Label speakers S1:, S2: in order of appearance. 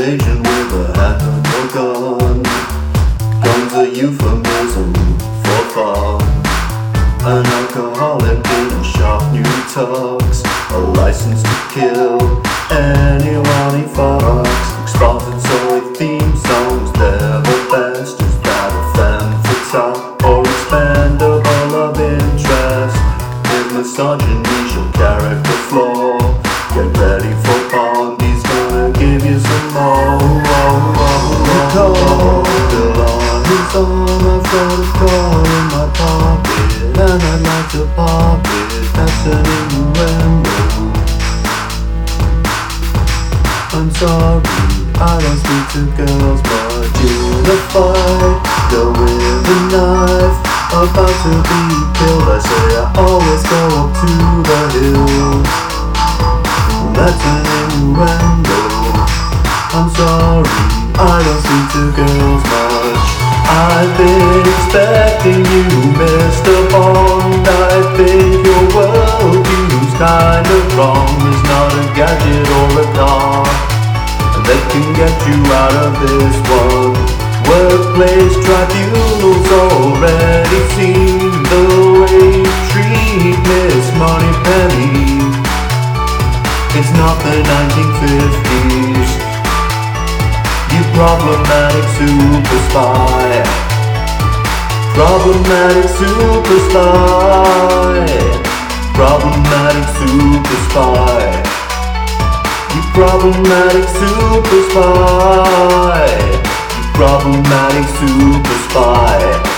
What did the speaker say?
S1: conversation with a hat and look on comes a euphemism for fun. An alcoholic in a sharp new talks, a license to kill anyone he fucks. Exposed so with theme songs, they're the best. Is that a fan for top or expandable love interest? In misogyny, your character flaw. Get ready for. Nicole, still on his arm, I've got a call in my pocket, and I'd like to pop it. That's an innuendo. I'm sorry, I don't speak to girls in a fight. Go with a knife, about to be killed. I say I always go up to the hill. That's an innuendo. I'm sorry, I don't speak to girls much. I've been expecting you, Mr. Bond. I think your worldview's kind of wrong. It's not a gadget or a car that can get you out of this one. Workplace tribunals already seen the way you treat Miss Moneypenny. It's not the 1950s. Problematic super spy. Problematic super spy. Problematic super spy. You problematic super spy. You problematic super spy.